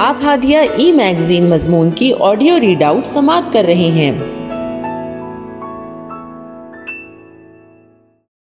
آپ ہادیہ ای میگزین مضمون کی آڈیو ریڈ آؤٹ سماعت کر رہے ہیں۔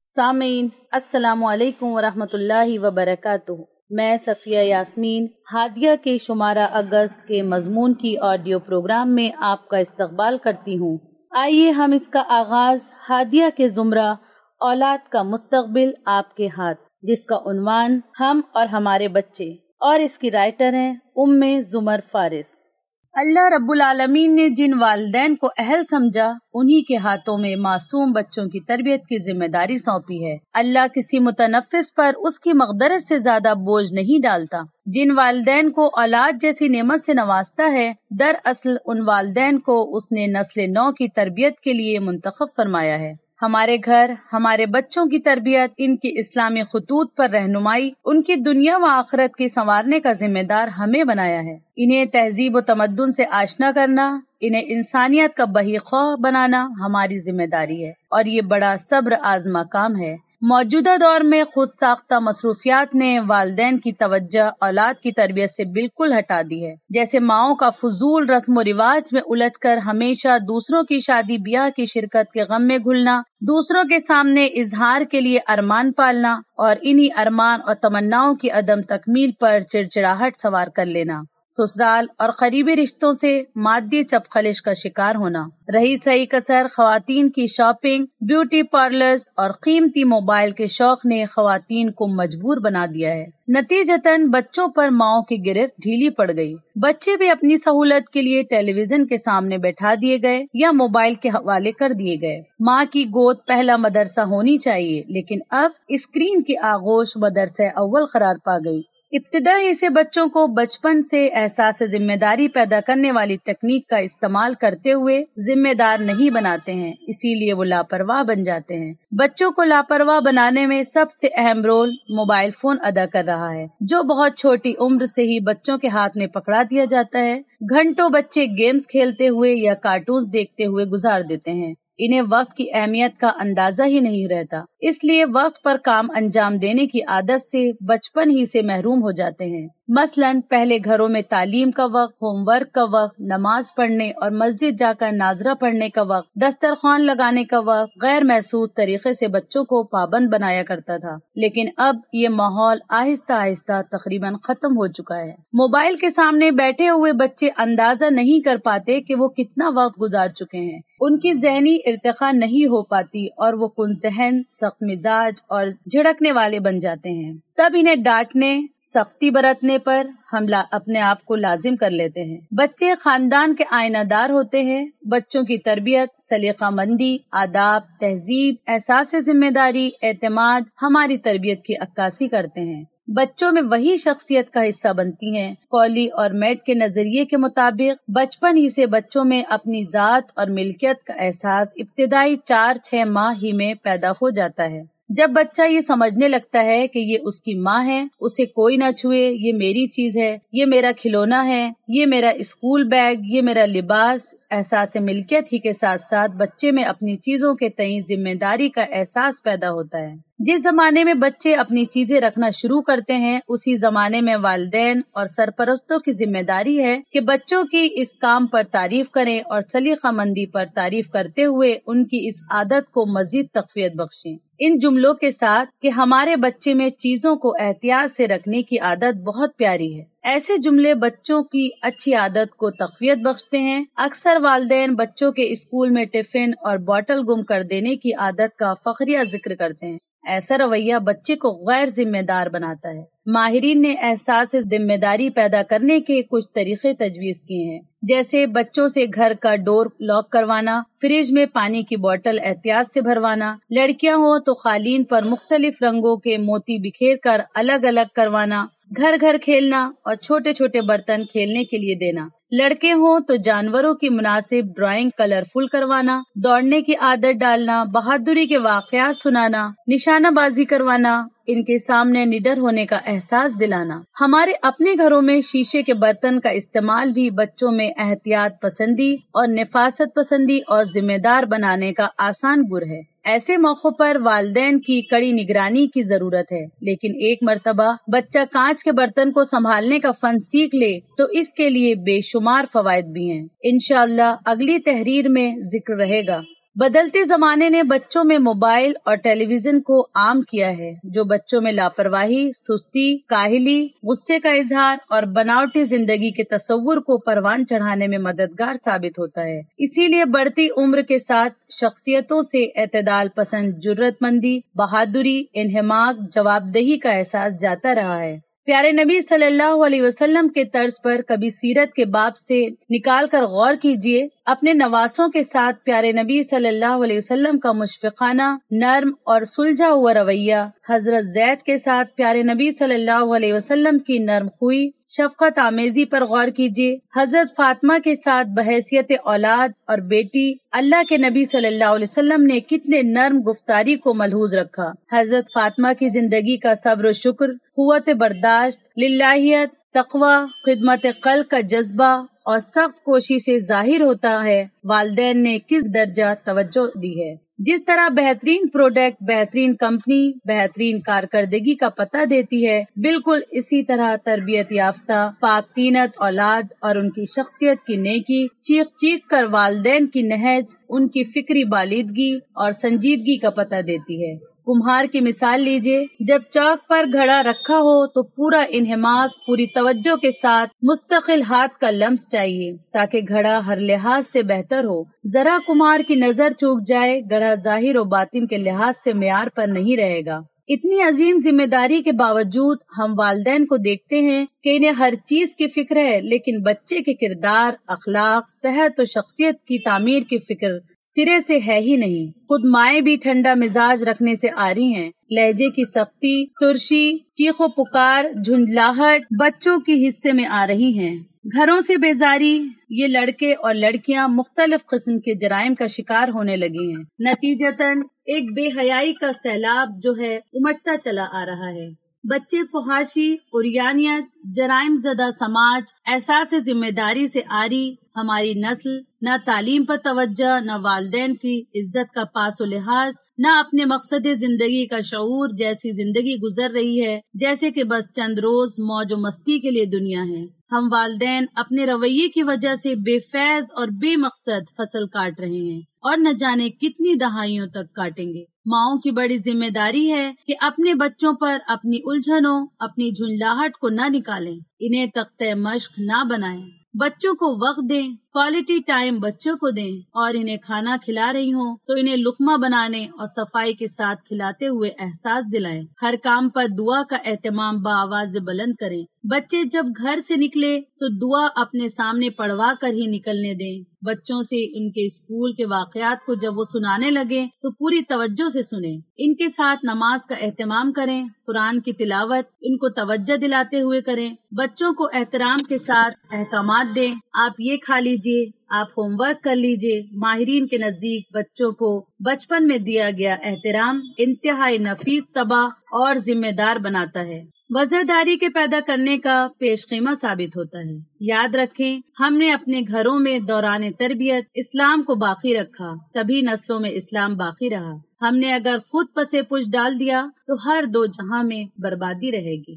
سامعین، السلام علیکم ورحمۃ اللہ وبرکاتہ۔ میں صفیہ یاسمین، ہادیہ کے شمارہ اگست کے مضمون کی آڈیو پروگرام میں آپ کا استقبال کرتی ہوں۔ آئیے ہم اس کا آغاز ہادیہ کے زمرہ اولاد کا مستقبل آپ کے ہاتھ، جس کا عنوان ہم اور ہمارے بچے۔ اور اس کی رائٹر ہیں ام زمر فارس۔ اللہ رب العالمین نے جن والدین کو اہل سمجھا، انہی کے ہاتھوں میں معصوم بچوں کی تربیت کی ذمہ داری سونپی ہے۔ اللہ کسی متنفس پر اس کی مقدرت سے زیادہ بوجھ نہیں ڈالتا۔ جن والدین کو اولاد جیسی نعمت سے نوازتا ہے در اصل ان والدین کو اس نے نسل نو کی تربیت کے لیے منتخب فرمایا ہے۔ ہمارے گھر، ہمارے بچوں کی تربیت، ان کی اسلامی خطوط پر رہنمائی، ان کی دنیا و آخرت کی سنوارنے کا ذمہ دار ہمیں بنایا ہے۔ انہیں تہذیب و تمدن سے آشنا کرنا، انہیں انسانیت کا بہی خواہ بنانا ہماری ذمہ داری ہے۔ اور یہ بڑا صبر آزما کام ہے۔ موجودہ دور میں خود ساختہ مصروفیات نے والدین کی توجہ اولاد کی تربیت سے بالکل ہٹا دی ہے۔ جیسے ماؤں کا فضول رسم و رواج میں الجھ کر ہمیشہ دوسروں کی شادی، بیاہ کی شرکت کے غم میں گھلنا، دوسروں کے سامنے اظہار کے لیے ارمان پالنا اور انہی ارمان اور تمناؤں کی عدم تکمیل پر چڑچڑاہٹ سوار کر لینا۔ سسرال اور قریبی رشتوں سے مادی چپ خلش کا شکار ہونا۔ رہی صحیح کثر خواتین کی شاپنگ، بیوٹی پارلرز اور قیمتی موبائل کے شوق نے خواتین کو مجبور بنا دیا ہے۔ نتیجتاً بچوں پر ماؤں کی گرفت ڈھیلی پڑ گئی۔ بچے بھی اپنی سہولت کے لیے ٹیلی ویژن کے سامنے بیٹھا دیے گئے یا موبائل کے حوالے کر دیے گئے۔ ماں کی گود پہلا مدرسہ ہونی چاہیے، لیکن اب اسکرین کی آغوش مدرسہ اول قرار پا گئی۔ ابتدا ہی سے بچوں کو بچپن سے احساس ذمہ داری پیدا کرنے والی تکنیک کا استعمال کرتے ہوئے ذمہ دار نہیں بناتے ہیں، اسی لیے وہ لاپرواہ بن جاتے ہیں۔ بچوں کو لاپرواہ بنانے میں سب سے اہم رول موبائل فون ادا کر رہا ہے، جو بہت چھوٹی عمر سے ہی بچوں کے ہاتھ میں پکڑا دیا جاتا ہے۔ گھنٹوں بچے گیمز کھیلتے ہوئے یا کارٹونز دیکھتے ہوئے گزار دیتے ہیں۔ انہیں وقت کی اہمیت کا اندازہ ہی نہیں رہتا۔ اس لیے وقت پر کام انجام دینے کی عادت سے بچپن ہی سے محروم ہو جاتے ہیں۔ مثلا پہلے گھروں میں تعلیم کا وقت، ہوم ورک کا وقت، نماز پڑھنے اور مسجد جا کر ناظرہ پڑھنے کا وقت، دسترخوان لگانے کا وقت غیر محسوس طریقے سے بچوں کو پابند بنایا کرتا تھا۔ لیکن اب یہ ماحول آہستہ آہستہ تقریباً ختم ہو چکا ہے۔ موبائل کے سامنے بیٹھے ہوئے بچے اندازہ نہیں کر پاتے کہ وہ کتنا وقت گزار چکے ہیں۔ ان کی ذہنی ارتقا نہیں ہو پاتی اور وہ کن ذہن، سخت مزاج اور جھڑکنے والے بن جاتے ہیں۔ تب انہیں ڈانٹنے سختی برتنے پر ہم اپنے آپ کو لازم کر لیتے ہیں۔ بچے خاندان کے آئینہ دار ہوتے ہیں۔ بچوں کی تربیت، سلیقہ مندی، آداب، تہذیب، احساس ذمہ داری، اعتماد ہماری تربیت کی عکاسی کرتے ہیں۔ بچوں میں وہی شخصیت کا حصہ بنتی ہیں۔ کولی اور میٹ کے نظریے کے مطابق بچپن ہی سے بچوں میں اپنی ذات اور ملکیت کا احساس ابتدائی چار، چھ ماہ ہی میں پیدا ہو جاتا ہے۔ جب بچہ یہ سمجھنے لگتا ہے کہ یہ اس کی ماں ہے، اسے کوئی نہ چھوئے، یہ میری چیز ہے، یہ میرا کھلونا ہے، یہ میرا اسکول بیگ، یہ میرا لباس، احساس ملکیت ہی کے ساتھ ساتھ بچے میں اپنی چیزوں کے تئیں ذمہ داری کا احساس پیدا ہوتا ہے۔ جس زمانے میں بچے اپنی چیزیں رکھنا شروع کرتے ہیں، اسی زمانے میں والدین اور سرپرستوں کی ذمہ داری ہے کہ بچوں کی اس کام پر تعریف کریں اور سلیقہ مندی پر تعریف کرتے ہوئے ان کی اس عادت کو مزید تقویت بخشیں۔ ان جملوں کے ساتھ کہ ہمارے بچے میں چیزوں کو احتیاط سے رکھنے کی عادت بہت پیاری ہے۔ ایسے جملے بچوں کی اچھی عادت کو تقویت بخشتے ہیں۔ اکثر والدین بچوں کے اسکول میں ٹفن اور بوٹل گم کر دینے کی عادت کا فخریہ ذکر کرتے ہیں۔ ایسا رویہ بچے کو غیر ذمہ دار بناتا ہے۔ ماہرین نے احساس ذمہ داری پیدا کرنے کے کچھ طریقے تجویز کیے ہیں۔ جیسے بچوں سے گھر کا ڈور لاک کروانا، فریج میں پانی کی بوتل احتیاط سے بھروانا، لڑکیاں ہوں تو قالین پر مختلف رنگوں کے موتی بکھیر کر الگ الگ کروانا، گھر گھر کھیلنا اور چھوٹے چھوٹے برتن کھیلنے کے لیے دینا۔ لڑکے ہوں تو جانوروں کی مناسب ڈرائنگ کلرفل کروانا، دوڑنے کی عادت ڈالنا، بہادری کے واقعات سنانا، نشانہ بازی کروانا، ان کے سامنے نڈر ہونے کا احساس دلانا۔ ہمارے اپنے گھروں میں شیشے کے برتن کا استعمال بھی بچوں میں احتیاط پسندی اور نفاست پسندی اور ذمہ دار بنانے کا آسان گر ہے۔ ایسے موقع پر والدین کی کڑی نگرانی کی ضرورت ہے، لیکن ایک مرتبہ بچہ کانچ کے برتن کو سنبھالنے کا فن سیکھ لے تو اس کے لیے بے شمار فوائد بھی ہیں۔ انشاءاللہ اگلی تحریر میں ذکر رہے گا۔ بدلتے زمانے نے بچوں میں موبائل اور ٹیلی ویژن کو عام کیا ہے، جو بچوں میں لاپرواہی، سستی، کاہلی، غصے کا اظہار اور بناوٹی زندگی کے تصور کو پروان چڑھانے میں مددگار ثابت ہوتا ہے۔ اسی لیے بڑھتی عمر کے ساتھ شخصیتوں سے اعتدال پسند جرت مندی، بہادری، انہماک، جواب دہی کا احساس جاتا رہا ہے۔ پیارے نبی صلی اللہ علیہ وسلم کے طرز پر کبھی سیرت کے باب سے نکال کر غور کیجیے اپنے نواسوں کے ساتھ پیارے نبی صلی اللہ علیہ وسلم کا مشفقانہ، نرم اور سلجھا ہوا رویہ۔ حضرت زید کے ساتھ پیارے نبی صلی اللہ علیہ وسلم کی نرم خوئی۔ شفقت آمیزی پر غور کیجیے۔ حضرت فاطمہ کے ساتھ بحیثیت اولاد اور بیٹی۔ اللہ کے نبی صلی اللہ علیہ وسلم نے کتنے نرم گفتاری کو ملحوظ رکھا۔ حضرت فاطمہ کی زندگی کا صبر و شکر، قوت برداشت، للہیت، تقوی، خدمت قل کا جذبہ۔ اور سخت کوشش سے ظاہر ہوتا ہے۔ والدین نے کس درجہ توجہ دی ہے؟ جس طرح بہترین پروڈکٹ بہترین کمپنی بہترین کارکردگی کا پتہ دیتی ہے، بالکل اسی طرح تربیت یافتہ، پاک تینت اولاد اور ان کی شخصیت کی نیکی، چیخ چیخ کر والدین کی نہج، ان کی فکری بالیدگی اور سنجیدگی کا پتہ دیتی ہے۔ کمہار کی مثال لیجیے، جب چوک پر گھڑا رکھا ہو تو پورا انہماک، پوری توجہ کے ساتھ مستقل ہاتھ کا لمس چاہیے تاکہ گھڑا ہر لحاظ سے بہتر ہو۔ ذرا کمہار کی نظر چوک جائے، گھڑا ظاہر و باطن کے لحاظ سے معیار پر نہیں رہے گا۔ اتنی عظیم ذمہ داری کے باوجود ہم والدین کو دیکھتے ہیں کہ انہیں ہر چیز کی فکر ہے، لیکن بچے کے کردار، اخلاق، صحت و شخصیت کی تعمیر کی فکر سرے سے ہے ہی نہیں۔ خود مائیں بھی ٹھنڈا مزاج رکھنے سے آ رہی ہیں۔ لہجے کی سختی، ترشی، چیخ و پکار جھنجلاہٹ بچوں کی حصے میں آ رہی ہیں۔ گھروں سے بیزاری، یہ لڑکے اور لڑکیاں مختلف قسم کے جرائم کا شکار ہونے لگی ہیں۔ نتیجتاً ایک بے حیائی کا سیلاب جو ہے، امٹتا چلا آ رہا ہے۔ بچے فحاشی، اریانیت، جرائم زدہ سماج، احساس ذمہ داری سے آری، ہماری نسل نہ تعلیم پر توجہ، نہ والدین کی عزت کا پاس و لحاظ، نہ اپنے مقصد زندگی کا شعور جیسی زندگی گزر رہی ہے، جیسے کہ بس چند روز موج و مستی کے لیے دنیا ہے۔ ہم والدین اپنے رویے کی وجہ سے بے فیض اور بے مقصد فصل کاٹ رہے ہیں اور نہ جانے کتنی دہائیوں تک کاٹیں گے۔ ماؤں کی بڑی ذمہ داری ہے کہ اپنے بچوں پر اپنی الجھنوں، اپنی جھنلاہٹ کو نہ نکالیں، انہیں تختہ مشق نہ بنائیں۔ بچوں کو وقت دیں کوالٹی ٹائم بچوں کو دیں اور انہیں کھانا کھلا رہی ہوں تو انہیں لکما بنانے اور صفائی کے ساتھ کھلاتے ہوئے احساس دلائیں۔ ہر کام پر دعا کا اہتمام بآواز بلند کریں۔ بچے جب گھر سے نکلے تو دعا اپنے سامنے پڑوا کر ہی نکلنے دیں۔ بچوں سے ان کے اسکول کے واقعات کو جب وہ سنانے لگے تو پوری توجہ سے سنیں۔ ان کے ساتھ نماز کا اہتمام کریں، قرآن کی تلاوت ان کو توجہ دلاتے ہوئے کریں۔ بچوں کو احترام کے ساتھ احکامات دیں۔ آپ یہ کھا لیجیے آپ ہوم ورک کر لیجیے ماہرین کے نزدیک بچوں کو بچپن میں دیا گیا احترام، انتہائی نفیس تباہ اور ذمہ دار بناتا ہے۔ وزرداری کے پیدا کرنے کا پیش خیمہ ثابت ہوتا ہے۔ یاد رکھیں، ہم نے اپنے گھروں میں دوران تربیت اسلام کو باقی رکھا، تبھی نسلوں میں اسلام باقی رہا۔ ہم نے اگر خود پسے پش ڈال دیا تو ہر دو جہاں میں بربادی رہے گی۔